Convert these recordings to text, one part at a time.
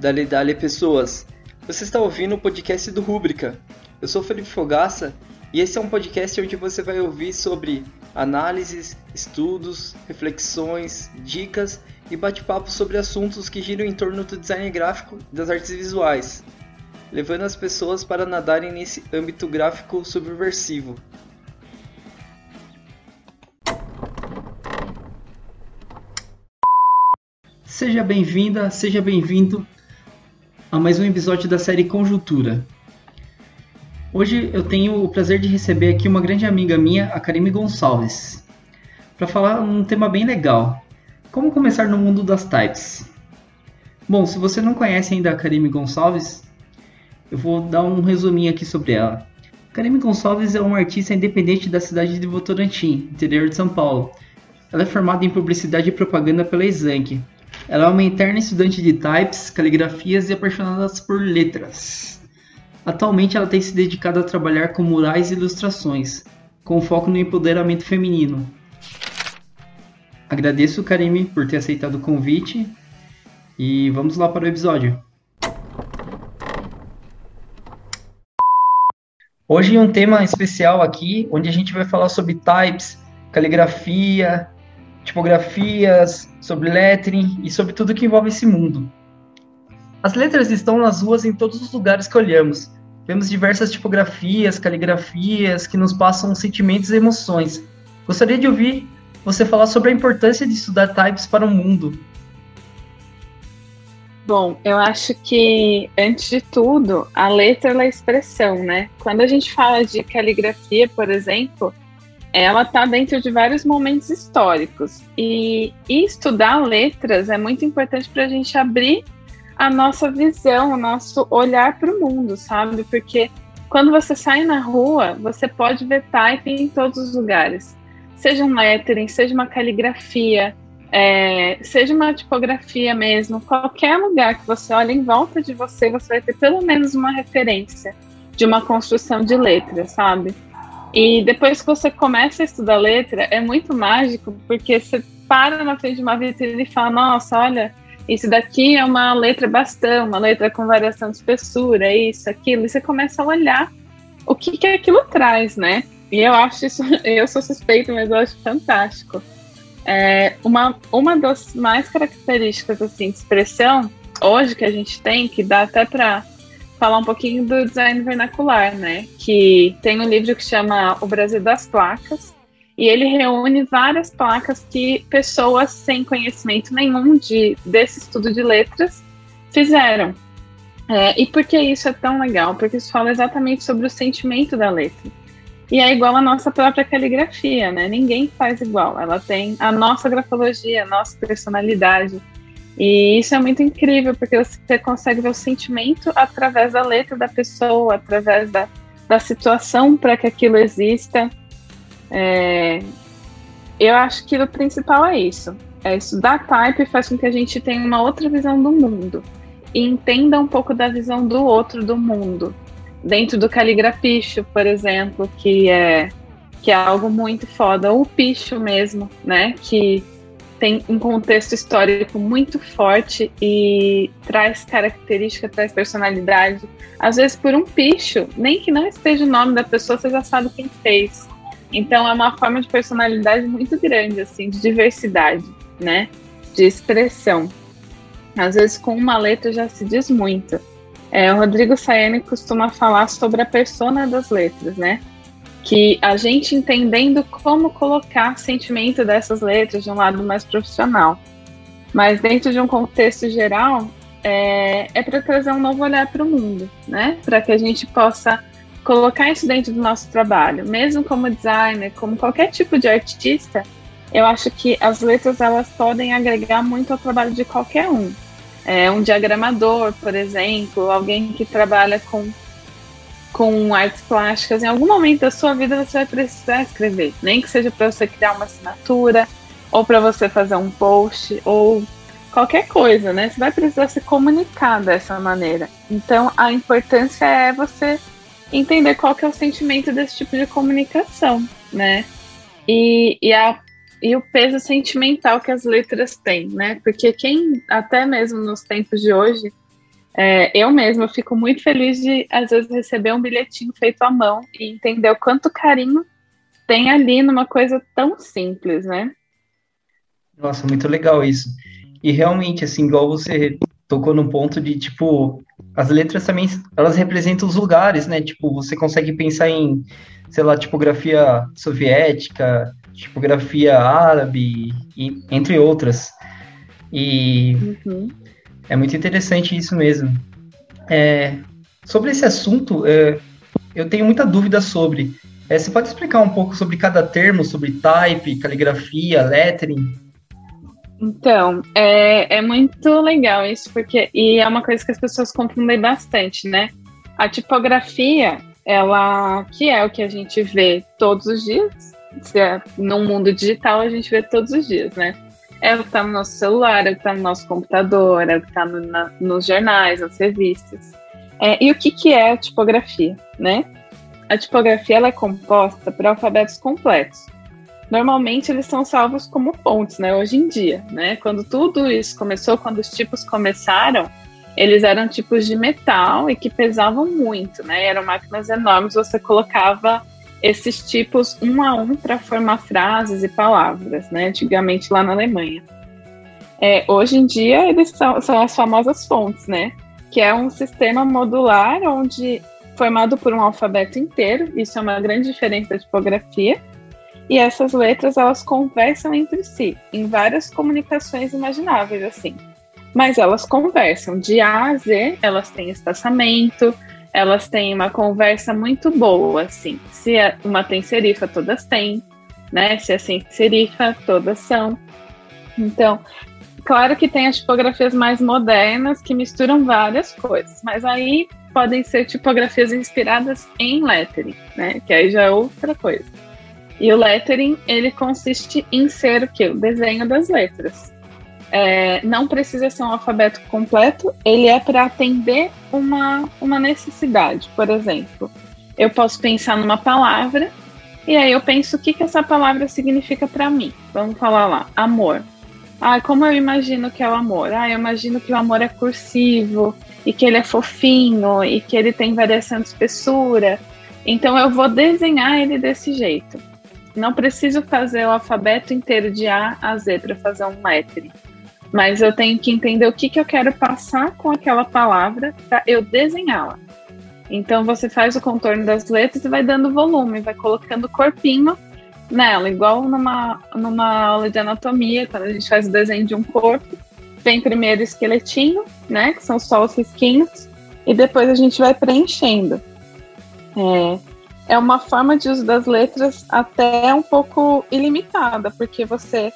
Dali Dali pessoas, você está ouvindo o podcast do Rúbrica. Eu sou Felipe Fogaça e esse é um podcast onde você vai ouvir sobre análises, estudos, reflexões, dicas e bate-papo sobre assuntos que giram em torno do design gráfico e das artes visuais, levando as pessoas para nadarem nesse âmbito gráfico subversivo. Seja bem-vinda, seja bem-vindo a mais um episódio da série Conjuntura. Hoje eu tenho o prazer de receber aqui uma grande amiga minha, a Karime Gonçalves, para falar um tema bem legal: como começar no mundo das types. Bom, se você não conhece ainda a Karime Gonçalves, eu vou dar um resuminho aqui sobre ela. Karime Gonçalves é uma artista independente da cidade de Votorantim, interior de São Paulo. Ela é formada em publicidade e propaganda pela Exanc, ela é uma interna estudante de types, caligrafias e apaixonada por letras. Atualmente ela tem se dedicado a trabalhar com murais e ilustrações, com foco no empoderamento feminino. Agradeço, Karime, por ter aceitado o convite e vamos lá para o episódio. Hoje é um tema especial aqui, onde a gente vai falar sobre types, caligrafia, tipografias, sobre lettering e sobre tudo que envolve esse mundo. As letras estão nas ruas em todos os lugares que olhamos. Vemos diversas tipografias, caligrafias que nos passam sentimentos e emoções. Gostaria de ouvir você falar sobre a importância de estudar types para o mundo. Bom, eu acho que, antes de tudo, a letra é a expressão, né? Quando a gente fala de caligrafia, por exemplo, ela está dentro de vários momentos históricos. E, e estudar letras é muito importante para a gente abrir a nossa visão, o nosso olhar para o mundo, sabe? Porque quando você sai na rua, você pode ver typing em todos os lugares. Seja um lettering, seja uma caligrafia, é, seja uma tipografia mesmo, qualquer lugar que você olhe em volta de você, você vai ter pelo menos uma referência de uma construção de letras, sabe? E depois que você começa a estudar letra, é muito mágico, porque você para na frente de uma vitrine e fala: Nossa, olha, isso daqui é uma letra bastão, uma letra com variação de espessura, isso, aquilo. E você começa a olhar o que, que aquilo traz, né? E eu acho isso, eu sou suspeito, mas eu acho fantástico. É, uma, uma das mais características assim, de expressão hoje que a gente tem, que dá até para falar um pouquinho do design vernacular, né? Que tem um livro que chama O Brasil das Placas, e ele reúne várias placas que pessoas sem conhecimento nenhum de, desse estudo de letras fizeram. É, e por que isso é tão legal? Porque isso fala exatamente sobre o sentimento da letra. E é igual a nossa própria caligrafia, né? Ninguém faz igual. Ela tem a nossa grafologia, a nossa personalidade. E isso é muito incrível, porque você consegue ver o sentimento através da letra da pessoa, através da, da situação para que aquilo exista. É, eu acho que o principal é isso. É estudar type faz com que a gente tenha uma outra visão do mundo e entenda um pouco da visão do outro do mundo. Dentro do caligrapicho, por exemplo, que é que é algo muito foda, ou o picho mesmo, né? Que tem um contexto histórico muito forte e traz característica, traz personalidade. Às vezes, por um picho, nem que não esteja o nome da pessoa, você já sabe quem fez. Então, é uma forma de personalidade muito grande, assim, de diversidade, né? De expressão. Às vezes, com uma letra já se diz muito. É, o Rodrigo Sayane costuma falar sobre a persona das letras, né? que a gente entendendo como colocar sentimento dessas letras de um lado mais profissional. Mas dentro de um contexto geral, é, é para trazer um novo olhar para o mundo, né? Para que a gente possa colocar isso dentro do nosso trabalho, mesmo como designer, como qualquer tipo de artista. Eu acho que as letras elas podem agregar muito ao trabalho de qualquer um. É, um diagramador, por exemplo, alguém que trabalha com com artes plásticas, em algum momento da sua vida você vai precisar escrever, nem que seja para você criar uma assinatura, ou para você fazer um post, ou qualquer coisa, né? Você vai precisar se comunicar dessa maneira. Então, a importância é você entender qual que é o sentimento desse tipo de comunicação, né? E, e, a, e o peso sentimental que as letras têm, né? Porque quem, até mesmo nos tempos de hoje, é, eu mesma fico muito feliz de, às vezes, receber um bilhetinho feito à mão e entender o quanto carinho tem ali numa coisa tão simples, né? Nossa, muito legal isso. E realmente, assim, igual você tocou no ponto de, tipo, as letras também, elas representam os lugares, né? Tipo, você consegue pensar em, sei lá, tipografia soviética, tipografia árabe, e, entre outras. E uhum. é muito interessante isso mesmo. É, sobre esse assunto, é, eu tenho muita dúvida sobre. É, você pode explicar um pouco sobre cada termo, sobre type, caligrafia, lettering? Então, é, é muito legal isso, porque e é uma coisa que as pessoas confundem bastante, né? A tipografia, ela que é o que a gente vê todos os dias, se é no mundo digital a gente vê todos os dias, né? É o que está no nosso celular, é o que está no nosso computador, é o que está no, nos jornais, nas revistas. É, e o que, que é a tipografia, né? A tipografia ela é composta por alfabetos completos normalmente eles são salvos como pontes, né? Hoje em dia, né? Quando tudo isso começou, quando os tipos começaram, eles eram tipos de metal e que pesavam muito, né? Eram máquinas enormes, você colocava esses tipos um a um para formar frases e palavras, né? Antigamente lá na Alemanha. É, hoje em dia eles são, são as famosas fontes, né? Que é um sistema modular onde formado por um alfabeto inteiro, isso é uma grande diferença da tipografia, e essas letras elas conversam entre si em várias comunicações imagináveis assim. Mas elas conversam de A a Z, elas têm espaçamento, elas têm uma conversa muito boa assim. Se uma tem serifa, todas têm, né? Se é sem serifa, todas são. Então, claro que tem as tipografias mais modernas que misturam várias coisas, mas aí podem ser tipografias inspiradas em lettering, né? Que aí já é outra coisa. E o lettering, ele consiste em ser o quê? O desenho das letras. É, não precisa ser um alfabeto completo, ele é para atender uma, uma necessidade. Por exemplo, eu posso pensar numa palavra e aí eu penso o que, que essa palavra significa para mim. Vamos falar lá, amor. Ah, como eu imagino que é o amor? Ah, eu imagino que o amor é cursivo e que ele é fofinho e que ele tem variação de espessura. Então eu vou desenhar ele desse jeito. Não preciso fazer o alfabeto inteiro de A a Z para fazer um lettering. Mas eu tenho que entender o que, que eu quero passar com aquela palavra para eu desenhá-la. Então você faz o contorno das letras e vai dando volume, vai colocando corpinho nela, igual numa, numa aula de anatomia, quando a gente faz o desenho de um corpo. Vem primeiro o esqueletinho, né? Que são só os risquinhos, e depois a gente vai preenchendo. É, é uma forma de uso das letras até um pouco ilimitada, porque você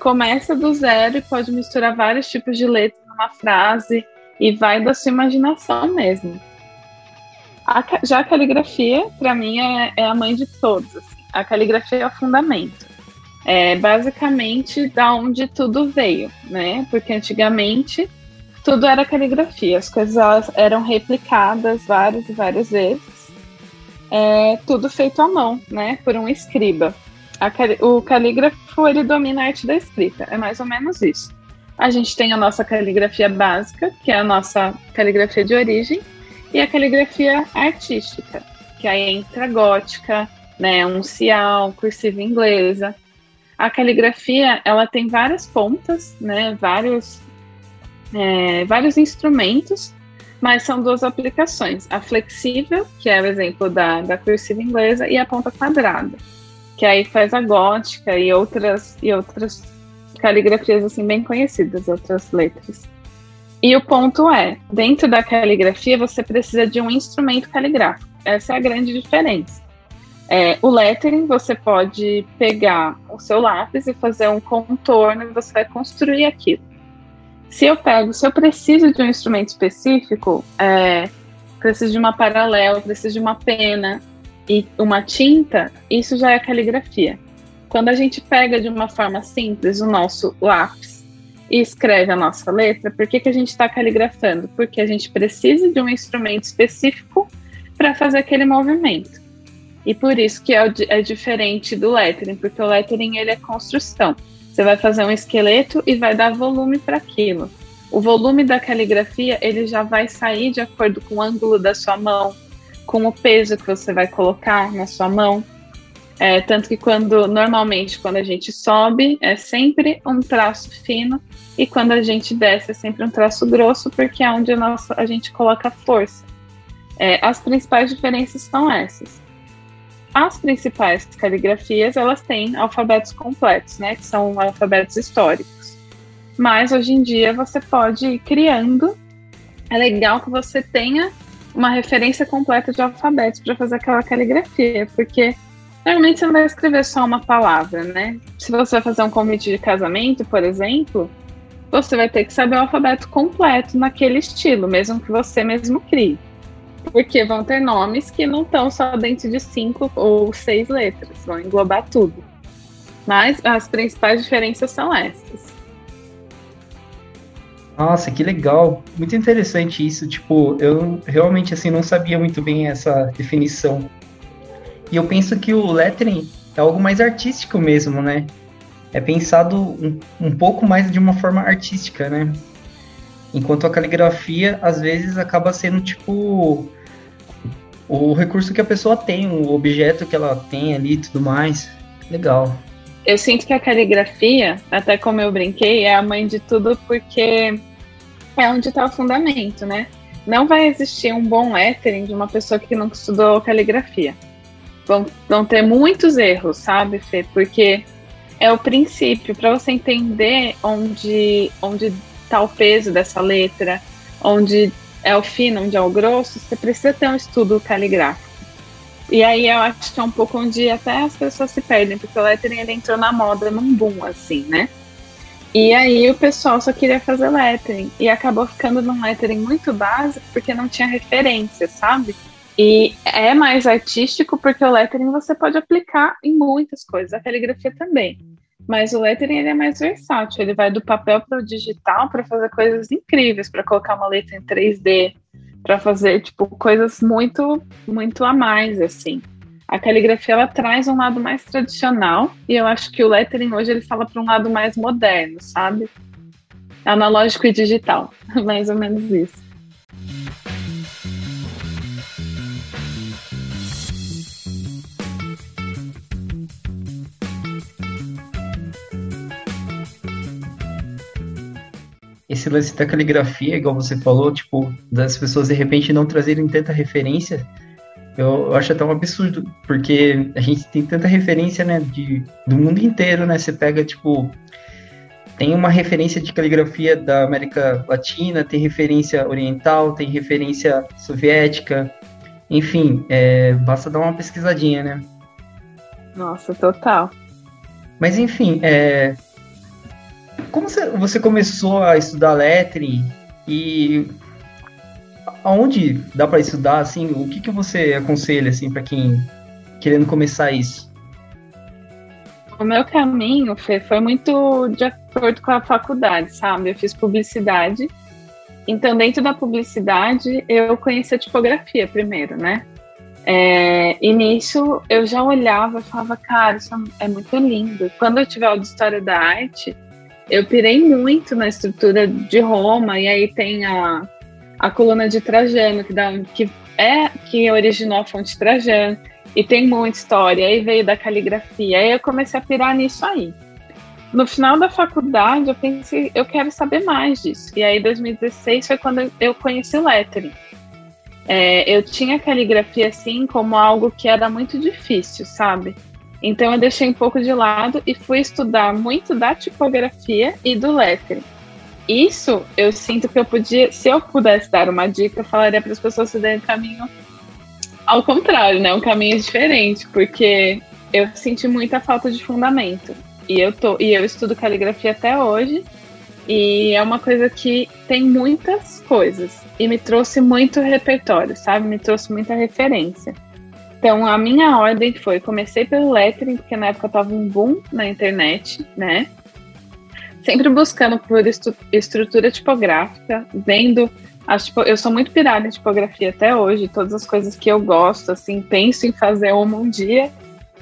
começa do zero e pode misturar vários tipos de letras numa frase e vai da sua imaginação mesmo. A, já a caligrafia, para mim, é, é, a mãe de todos. Assim. A caligrafia é o fundamento. É basicamente da onde tudo veio, né? Porque antigamente tudo era caligrafia, as coisas eram replicadas várias e várias vezes é tudo feito à mão, né, por um escriba. O calígrafo ele domina a arte da escrita, é mais ou menos isso. A gente tem a nossa caligrafia básica, que é a nossa caligrafia de origem, e a caligrafia artística, que aí entra gótica, né, uncial, cursiva inglesa. A caligrafia ela tem várias pontas, né, vários, é, vários instrumentos mas são duas aplicações. A flexível, que é o exemplo da, da cursiva inglesa, e a ponta quadrada, que aí faz a gótica e outras, e outras caligrafias assim bem conhecidas, outras letras. E o ponto é, dentro da caligrafia você precisa de um instrumento caligráfico. Essa é a grande diferença. É, o lettering você pode pegar o seu lápis e fazer um contorno e você vai construir aquilo. Se eu pego, se eu preciso de um instrumento específico, é, preciso de uma paralela, preciso de uma pena e uma tinta, isso já é caligrafia. Quando a gente pega de uma forma simples o nosso lápis e escreve a nossa letra, por que, que a gente está caligrafando? Porque a gente precisa de um instrumento específico para fazer aquele movimento. E por isso que é, é, diferente do lettering, porque o lettering ele é construção. Você vai fazer um esqueleto e vai dar volume para aquilo. O volume da caligrafia ele já vai sair de acordo com o ângulo da sua mão, com o peso que você vai colocar na sua mão. É, tanto que quando normalmente quando a gente sobe é sempre um traço fino e quando a gente desce é sempre um traço grosso porque é onde a, nossa, a gente coloca força. É, as principais diferenças são essas. As principais caligrafias elas têm alfabetos completos, né, que são alfabetos históricos. Mas hoje em dia você pode ir criando. É legal que você tenha uma referência completa de alfabetos para fazer aquela caligrafia, porque normalmente você não vai escrever só uma palavra, né? Se você vai fazer um convite de casamento, por exemplo, você vai ter que saber o alfabeto completo naquele estilo, mesmo que você mesmo crie. Porque vão ter nomes que não estão só dentro de cinco ou seis letras, vão englobar tudo. Mas as principais diferenças são essas. Nossa, que legal. Muito interessante isso. Tipo, eu realmente assim não sabia muito bem essa definição. E eu penso que o lettering é algo mais artístico mesmo, né? É pensado um, um pouco mais de uma forma artística, né? Enquanto a caligrafia, às vezes, acaba sendo tipo o recurso que a pessoa tem, o objeto que ela tem ali e tudo mais. Legal. Eu sinto que a caligrafia, até como eu brinquei, é a mãe de tudo porque é onde está o fundamento, né? Não vai existir um bom lettering de uma pessoa que não estudou caligrafia. Vão, vão ter muitos erros, sabe, Fê? Porque é o princípio para você entender onde onde está o peso dessa letra, onde é o fino, onde é o grosso. Você precisa ter um estudo caligráfico. E aí eu acho que é um pouco onde até as pessoas se perdem, porque o lettering ele entrou na moda num boom, assim, né? E aí o pessoal só queria fazer lettering e acabou ficando num lettering muito básico porque não tinha referência, sabe? E é mais artístico porque o lettering você pode aplicar em muitas coisas, a caligrafia também. Mas o lettering ele é mais versátil, ele vai do papel para o digital para fazer coisas incríveis, para colocar uma letra em 3D, para fazer tipo coisas muito muito a mais assim a caligrafia ela traz um lado mais tradicional e eu acho que o lettering hoje ele fala para um lado mais moderno, sabe? Analógico e digital, mais ou menos isso. esse lance da caligrafia, igual você falou, tipo, das pessoas de repente não trazerem tanta referência, eu acho até um absurdo, porque a gente tem tanta referência, né, de, do mundo inteiro, né? Você pega, tipo, tem uma referência de caligrafia da América Latina, tem referência oriental, tem referência soviética, enfim, é, basta dar uma pesquisadinha, né? Nossa, total. Mas enfim, é, como você começou a estudar lettering e aonde dá para estudar, assim, o que, que você aconselha, assim, para quem querendo começar isso? O meu caminho, Fê, foi muito de acordo com a faculdade, sabe? Eu fiz publicidade, então dentro da publicidade eu conheci a tipografia primeiro, né? É, e nisso eu já olhava e falava, cara, isso é muito lindo. Quando eu tive a história da arte, eu pirei muito na estrutura de Roma, e aí tem a, a coluna de Trajano, que, dá, que é que originou a fonte Trajano, e tem muita história, aí veio da caligrafia, aí eu comecei a pirar nisso aí. No final da faculdade, eu pensei, eu quero saber mais disso. E aí, 2016 foi quando eu conheci o lettering. É, eu tinha caligrafia assim como algo que era muito difícil, sabe? Então eu deixei um pouco de lado e fui estudar muito da tipografia e do lettering isso eu sinto que eu podia, se eu pudesse dar uma dica, eu falaria para as pessoas seguirem um caminho ao contrário, né? Um caminho diferente, porque eu senti muita falta de fundamento. E eu tô e eu estudo caligrafia até hoje, e é uma coisa que tem muitas coisas e me trouxe muito repertório, sabe? Me trouxe muita referência. Então, a minha ordem foi: comecei pelo lettering, porque na época tava um boom na internet, né? Sempre buscando por estru estrutura tipográfica, vendo. As, eu sou muito pirada em tipografia até hoje, todas as coisas que eu gosto, assim, penso em fazer uma um dia,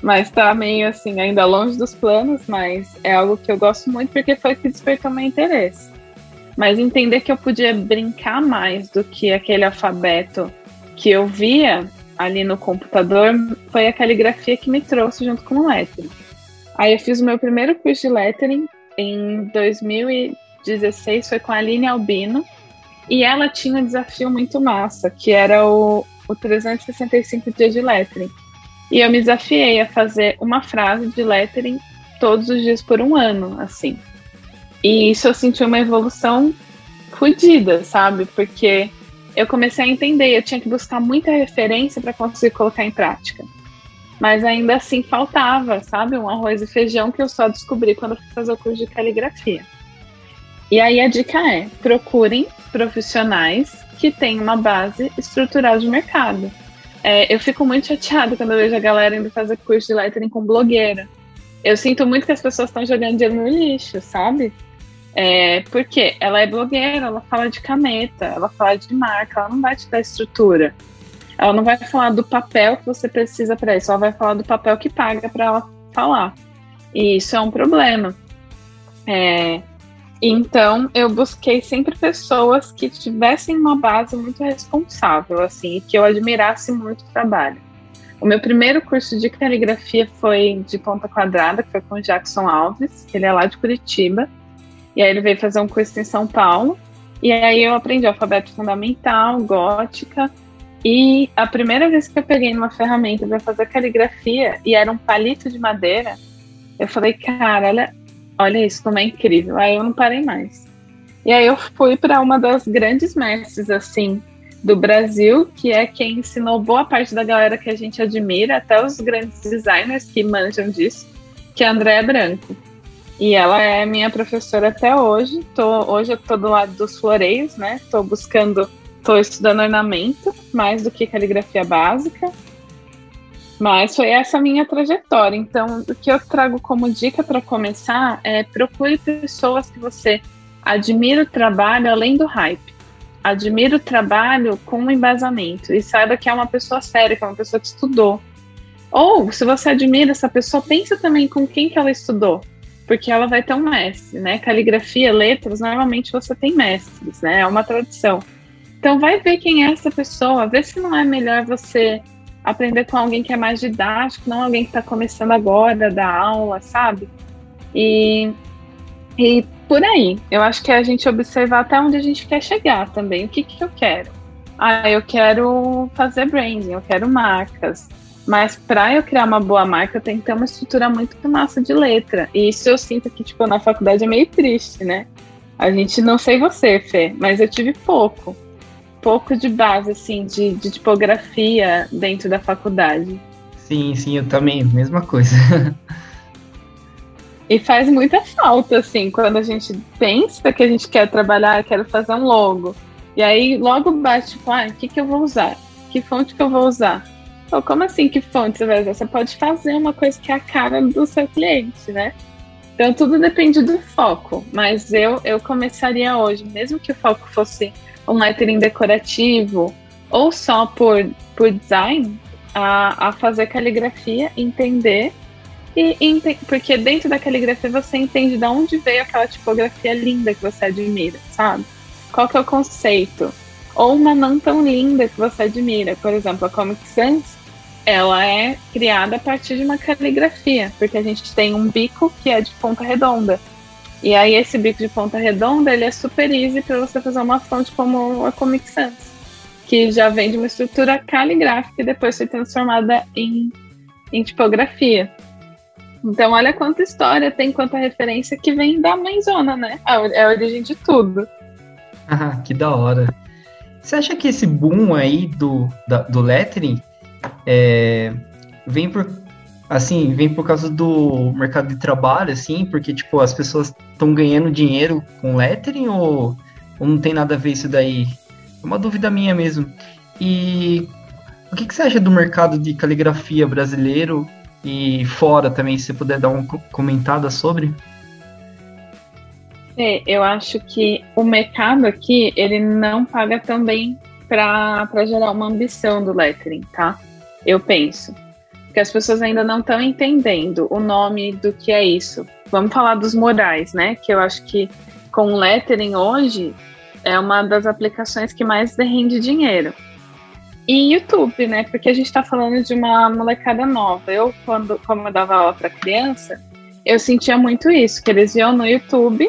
mas tá meio assim, ainda longe dos planos, mas é algo que eu gosto muito porque foi que despertou meu interesse. Mas entender que eu podia brincar mais do que aquele alfabeto que eu via ali no computador foi a caligrafia que me trouxe junto com o lettering. Aí eu fiz o meu primeiro curso de lettering em 2016, foi com a Aline Albino, e ela tinha um desafio muito massa, que era o, o 365 dias de lettering. E eu me desafiei a fazer uma frase de lettering todos os dias por um ano, assim. E isso eu senti uma evolução fodida, sabe? Porque eu comecei a entender, eu tinha que buscar muita referência para conseguir colocar em prática. Mas ainda assim faltava, sabe? Um arroz e feijão que eu só descobri quando fui fazer o curso de caligrafia. E aí a dica é: procurem profissionais que têm uma base estrutural de mercado. É, eu fico muito chateada quando eu vejo a galera indo fazer curso de lettering com blogueira. Eu sinto muito que as pessoas estão jogando dinheiro no lixo, sabe? É, porque ela é blogueira, ela fala de caneta, ela fala de marca, ela não vai te dar estrutura. Ela não vai falar do papel que você precisa para isso, ela vai falar do papel que paga para ela falar. E isso é um problema. É, então, eu busquei sempre pessoas que tivessem uma base muito responsável, assim, que eu admirasse muito o trabalho. O meu primeiro curso de caligrafia foi de ponta quadrada, que foi com o Jackson Alves, ele é lá de Curitiba. E aí ele veio fazer um curso em São Paulo. E aí eu aprendi alfabeto fundamental, gótica, e a primeira vez que eu peguei numa ferramenta para fazer caligrafia e era um palito de madeira, eu falei, cara, olha, olha isso como é incrível. Aí eu não parei mais. E aí eu fui para uma das grandes mestres assim do Brasil, que é quem ensinou boa parte da galera que a gente admira, até os grandes designers que manjam disso, que é a Andréa Branco. E ela é minha professora até hoje. Tô, hoje eu tô do lado dos floreios, né? Tô buscando Estou estudando ornamento mais do que caligrafia básica. Mas foi essa minha trajetória. Então, o que eu trago como dica para começar é procure pessoas que você admira o trabalho além do hype. Admira o trabalho com um embasamento e saiba que é uma pessoa séria, que é uma pessoa que estudou. Ou, se você admira essa pessoa, pensa também com quem que ela estudou, porque ela vai ter um mestre, né? Caligrafia, letras, normalmente você tem mestres, né? É uma tradição. Então vai ver quem é essa pessoa, vê se não é melhor você aprender com alguém que é mais didático, não alguém que está começando agora da aula, sabe? E, e por aí, eu acho que é a gente observar até onde a gente quer chegar também. O que, que eu quero? Ah, eu quero fazer branding, eu quero marcas. Mas para eu criar uma boa marca, eu tenho que ter uma estrutura muito massa de letra. E isso eu sinto que, tipo, na faculdade é meio triste, né? A gente, não sei você, Fê, mas eu tive pouco pouco de base, assim, de, de tipografia dentro da faculdade. Sim, sim, eu também, mesma coisa. E faz muita falta, assim, quando a gente pensa que a gente quer trabalhar, quero fazer um logo. E aí logo bate, tipo, ah, o que, que eu vou usar? Que fonte que eu vou usar? Pô, como assim que fonte você vai usar? Você pode fazer uma coisa que é a cara do seu cliente, né? Então tudo depende do foco. Mas eu, eu começaria hoje, mesmo que o foco fosse um lettering decorativo ou só por, por design, a, a fazer caligrafia, entender e, porque dentro da caligrafia você entende de onde veio aquela tipografia linda que você admira, sabe? Qual que é o conceito? Ou uma não tão linda que você admira. Por exemplo, a Comic Sans, ela é criada a partir de uma caligrafia, porque a gente tem um bico que é de ponta redonda. E aí esse bico de ponta redonda, ele é super easy para você fazer uma fonte como a Comic Sans, que já vem de uma estrutura caligráfica e depois foi transformada em, em tipografia. Então olha quanta história tem, quanta referência que vem da mãezona, né? É a origem de tudo. Ah, que da hora. Você acha que esse boom aí do, da, do lettering é, vem por assim, vem por causa do mercado de trabalho, assim, porque, tipo, as pessoas estão ganhando dinheiro com lettering ou, ou não tem nada a ver isso daí? É uma dúvida minha mesmo. E o que, que você acha do mercado de caligrafia brasileiro e fora também, se você puder dar uma comentada sobre? É, eu acho que o mercado aqui, ele não paga também para gerar uma ambição do lettering, tá? Eu penso. Porque as pessoas ainda não estão entendendo o nome do que é isso. Vamos falar dos morais, né? Que eu acho que com lettering hoje é uma das aplicações que mais rende dinheiro. E YouTube, né? Porque a gente está falando de uma molecada nova. Eu, quando como eu dava aula para criança, eu sentia muito isso, que eles iam no YouTube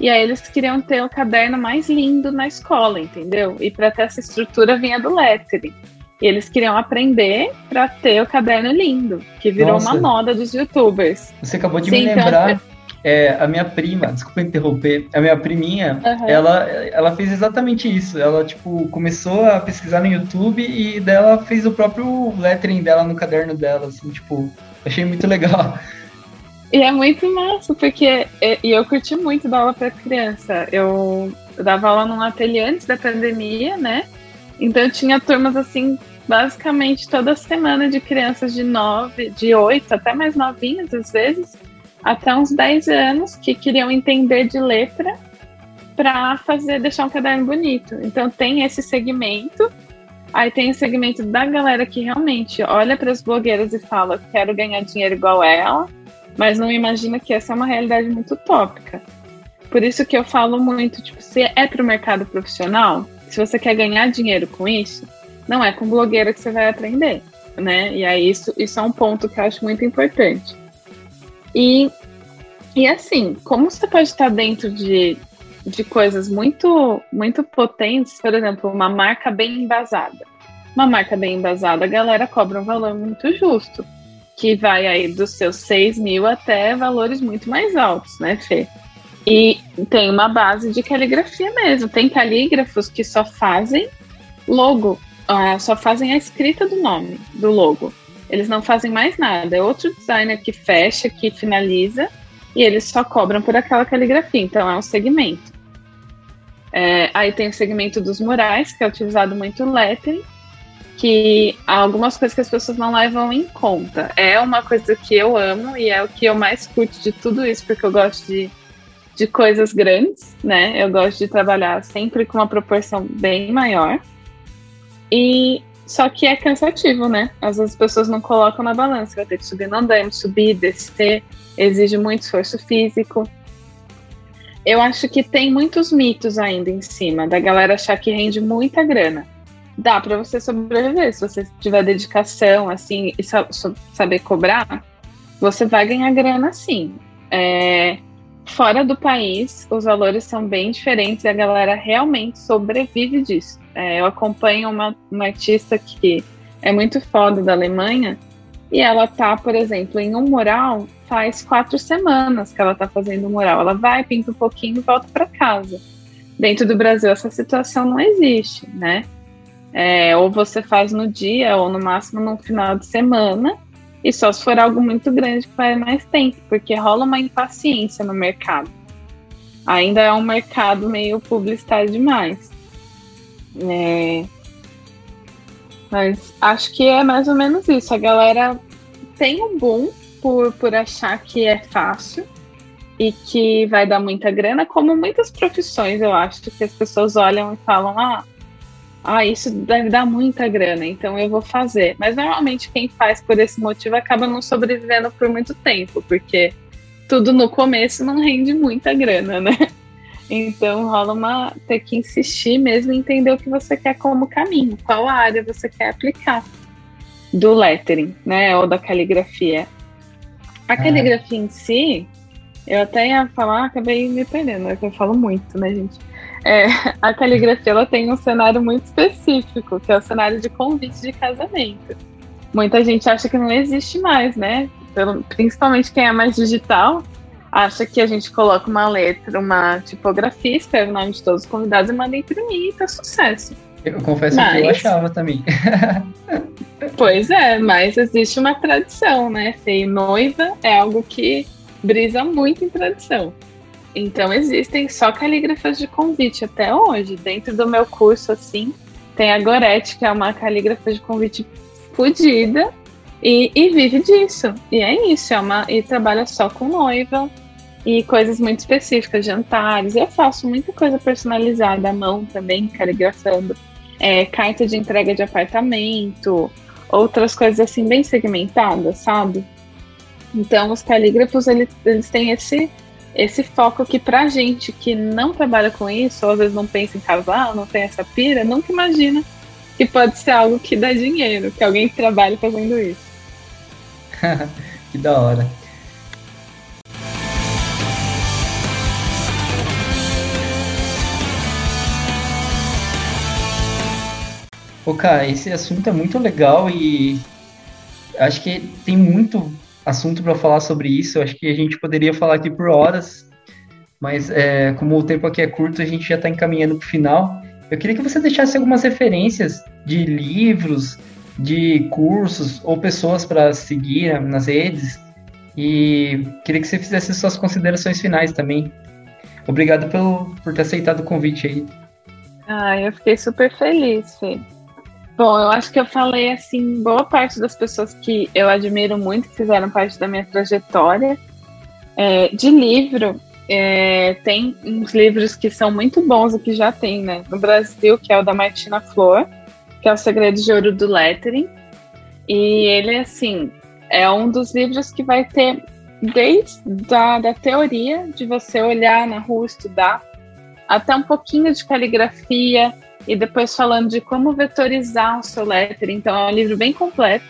e aí eles queriam ter o caderno mais lindo na escola, entendeu? E para ter essa estrutura vinha do lettering. E eles queriam aprender para ter o caderno lindo, que virou Nossa. uma moda dos youtubers. Você acabou de Sim, me então, lembrar. Então, é, a minha prima, desculpa interromper, a minha priminha, uhum. ela, ela fez exatamente isso. Ela, tipo, começou a pesquisar no YouTube e dela fez o próprio lettering dela no caderno dela, assim, tipo, achei muito legal. E é muito massa, porque e eu curti muito dar aula para criança. Eu, eu dava aula num ateliê antes da pandemia, né? Então tinha turmas assim, basicamente toda semana de crianças de 9, de 8, até mais novinhas às vezes até uns 10 anos que queriam entender de letra para fazer deixar um caderno bonito. Então tem esse segmento. Aí tem o segmento da galera que realmente olha para as blogueiras e fala: quero ganhar dinheiro igual ela, mas não imagina que essa é uma realidade muito utópica. Por isso que eu falo muito, tipo, se é para o mercado profissional, se você quer ganhar dinheiro com isso, não é com blogueira que você vai aprender, né? E aí isso, isso é um ponto que eu acho muito importante. E, e assim, como você pode estar dentro de, de coisas muito, muito potentes, por exemplo, uma marca bem embasada. Uma marca bem embasada, a galera cobra um valor muito justo, que vai aí dos seus 6 mil até valores muito mais altos, né, Fê? E tem uma base de caligrafia mesmo. Tem calígrafos que só fazem logo, uh, só fazem a escrita do nome do logo. Eles não fazem mais nada. É outro designer que fecha, que finaliza, e eles só cobram por aquela caligrafia. Então é um segmento. É, aí tem o segmento dos murais, que é utilizado muito lettering, que há algumas coisas que as pessoas não levam em conta. É uma coisa que eu amo e é o que eu mais curto de tudo isso, porque eu gosto de, de coisas grandes, né? Eu gosto de trabalhar sempre com uma proporção bem maior. E só que é cansativo, né? Às vezes as pessoas não colocam na balança. Vai ter que subir no andame, subir, descer, exige muito esforço físico. Eu acho que tem muitos mitos ainda em cima da galera achar que rende muita grana. Dá para você sobreviver se você tiver dedicação, assim, e saber cobrar, você vai ganhar grana sim. É, fora do país, os valores são bem diferentes e a galera realmente sobrevive disso. É, eu acompanho uma, uma artista que é muito foda da Alemanha e ela tá, por exemplo, em um mural faz quatro semanas que ela tá fazendo um mural. Ela vai, pinta um pouquinho e volta para casa. Dentro do Brasil essa situação não existe, né? É, ou você faz no dia ou no máximo no final de semana e só se for algo muito grande que vai mais tempo, porque rola uma impaciência no mercado. Ainda é um mercado meio publicitário demais. É... Mas acho que é mais ou menos isso. A galera tem um boom por, por achar que é fácil e que vai dar muita grana, como muitas profissões, eu acho, que as pessoas olham e falam, ah, ah, isso deve dar muita grana, então eu vou fazer. Mas normalmente quem faz por esse motivo acaba não sobrevivendo por muito tempo, porque tudo no começo não rende muita grana, né? Então rola uma ter que insistir mesmo em entender o que você quer como caminho, qual área você quer aplicar do lettering, né, ou da caligrafia. A caligrafia em si, eu até ia falar, acabei me perdendo, é que eu falo muito, né, gente? É, a caligrafia ela tem um cenário muito específico, que é o cenário de convite de casamento. Muita gente acha que não existe mais, né? Pelo, principalmente quem é mais digital, acha que a gente coloca uma letra, uma tipografia, escreve o nome de todos os convidados e manda imprimir e tá sucesso. Eu confesso mas, que eu achava também. pois é, mas existe uma tradição, né? Ser noiva é algo que brisa muito em tradição. Então existem só calígrafas de convite até hoje. Dentro do meu curso, assim, tem a Gorete, que é uma calígrafa de convite fodida, e, e, vive disso. E é isso, é uma, e trabalha só com noiva. e coisas muito específicas, jantares. Eu faço muita coisa personalizada à mão também, caligrafando. É, carta de entrega de apartamento, outras coisas assim bem segmentadas, sabe? Então os calígrafos eles, eles têm esse esse foco que pra gente que não trabalha com isso, ou às vezes não pensa em casar, não tem essa pira, nunca imagina que pode ser algo que dá dinheiro, que alguém trabalha fazendo isso. que da hora. Pô, cara, esse assunto é muito legal e acho que tem muito assunto para falar sobre isso. Acho que a gente poderia falar aqui por horas, mas é, como o tempo aqui é curto, a gente já está encaminhando para o final. Eu queria que você deixasse algumas referências de livros, de cursos ou pessoas para seguir nas redes. E queria que você fizesse suas considerações finais também. Obrigado pelo, por ter aceitado o convite aí. Ah, eu fiquei super feliz, Fê. Bom, eu acho que eu falei assim, boa parte das pessoas que eu admiro muito, que fizeram parte da minha trajetória. É, de livro, é, tem uns livros que são muito bons, o que já tem, né? No Brasil, que é o da Martina Flor, que é o Segredo de Ouro do Lettering. E ele, assim, é um dos livros que vai ter desde a da teoria de você olhar na rua, estudar, até um pouquinho de caligrafia e depois falando de como vetorizar o seu lettering. Então é um livro bem completo.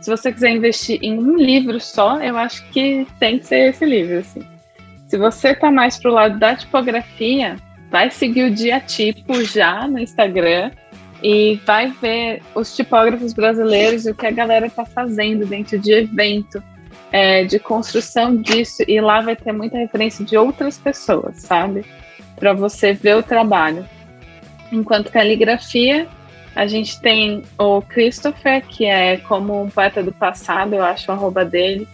Se você quiser investir em um livro só, eu acho que tem que ser esse livro, assim. Se você está mais pro lado da tipografia, vai seguir o Dia Tipo já no Instagram e vai ver os tipógrafos brasileiros e o que a galera está fazendo dentro de evento, é, de construção disso. E lá vai ter muita referência de outras pessoas, sabe? Para você ver o trabalho. Enquanto caligrafia, a gente tem o Christopher, que é como um poeta do passado, eu acho o arroba dele.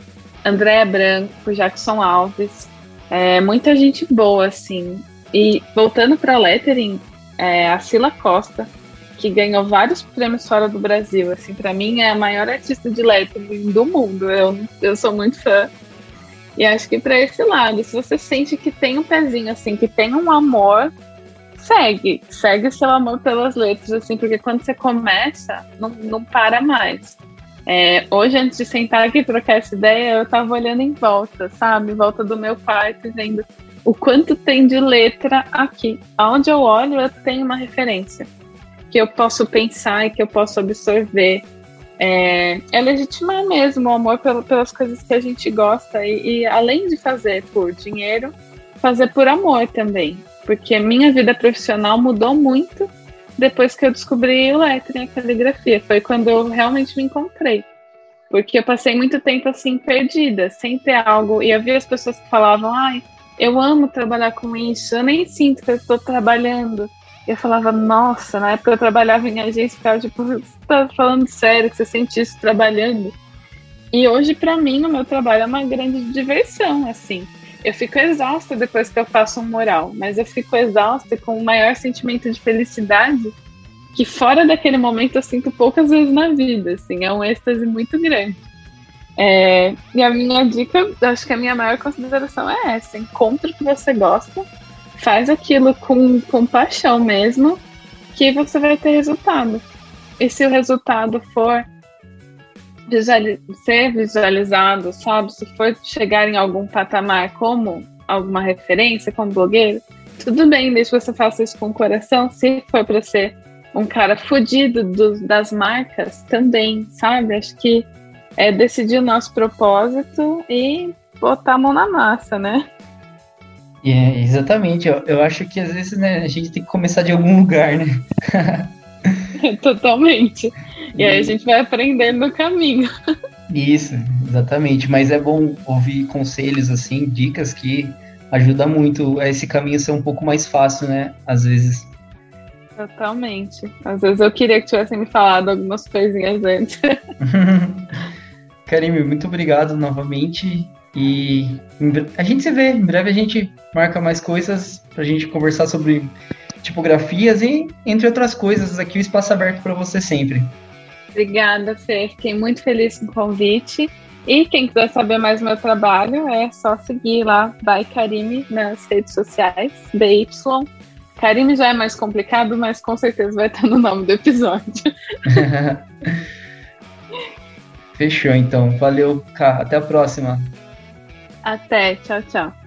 Andréa Branco, Jackson Alves, é, muita gente boa, assim. E voltando para lettering, é, a Sila Costa, que ganhou vários prêmios fora do Brasil. Assim, para mim é a maior artista de lettering do mundo. Eu, eu sou muito fã. E acho que para esse lado, se você sente que tem um pezinho assim, que tem um amor, segue, segue seu amor pelas letras, assim, porque quando você começa, não, não para mais. É, hoje, antes de sentar aqui e trocar essa ideia, eu tava olhando em volta, sabe? Em volta do meu quarto, vendo o quanto tem de letra aqui. Aonde eu olho, eu tenho uma referência que eu posso pensar e que eu posso absorver. É, é legitimar mesmo o amor pelas coisas que a gente gosta e, e, além de fazer por dinheiro, fazer por amor também. Porque minha vida profissional mudou muito depois que eu descobri o lettering, a caligrafia. Foi quando eu realmente me encontrei. Porque eu passei muito tempo assim, perdida, sem ter algo. E vi as pessoas que falavam, ai, eu amo trabalhar com isso, eu nem sinto que eu estou trabalhando. E eu falava, nossa, na época eu trabalhava em agência, ficava tipo, você tá falando sério que você sente isso trabalhando? E hoje, para mim, o meu trabalho é uma grande diversão, assim. Eu fico exausta depois que eu faço um mural, mas eu fico exausta com o maior sentimento de felicidade que fora daquele momento eu sinto poucas vezes na vida, assim, é um êxtase muito grande. É, e a minha dica, acho que a minha maior consideração é essa: encontre o que você gosta, faz aquilo com, com paixão mesmo, que você vai ter resultado. E se o resultado for ser visualizado, sabe? Se for chegar em algum patamar como alguma referência, como blogueiro, tudo bem, desde que você faça isso com o coração. Se for para ser um cara fudido do, das marcas, também, sabe? Acho que é decidir o nosso propósito e botar a mão na massa, né? É, exatamente. Eu, eu acho que às vezes né, a gente tem que começar de algum lugar, né? Totalmente. E aí a gente vai aprendendo no caminho. Isso, exatamente. Mas é bom ouvir conselhos, assim, dicas que ajuda muito a esse caminho ser um pouco mais fácil, né? Às vezes. Totalmente. Às vezes eu queria que tivessem me falado algumas coisinhas antes. Karime, muito obrigado novamente. E a gente se vê. Em breve a gente marca mais coisas pra gente conversar sobre tipografias e, entre outras coisas, aqui o espaço aberto para você sempre. Obrigada, Fê. Fiquei muito feliz com o convite. E quem quiser saber mais do meu trabalho é só seguir lá by Karime nas redes sociais, BY. Karime já é mais complicado, mas com certeza vai estar no nome do episódio. Fechou então. Valeu, Cá. Até a próxima. Até. Tchau, tchau.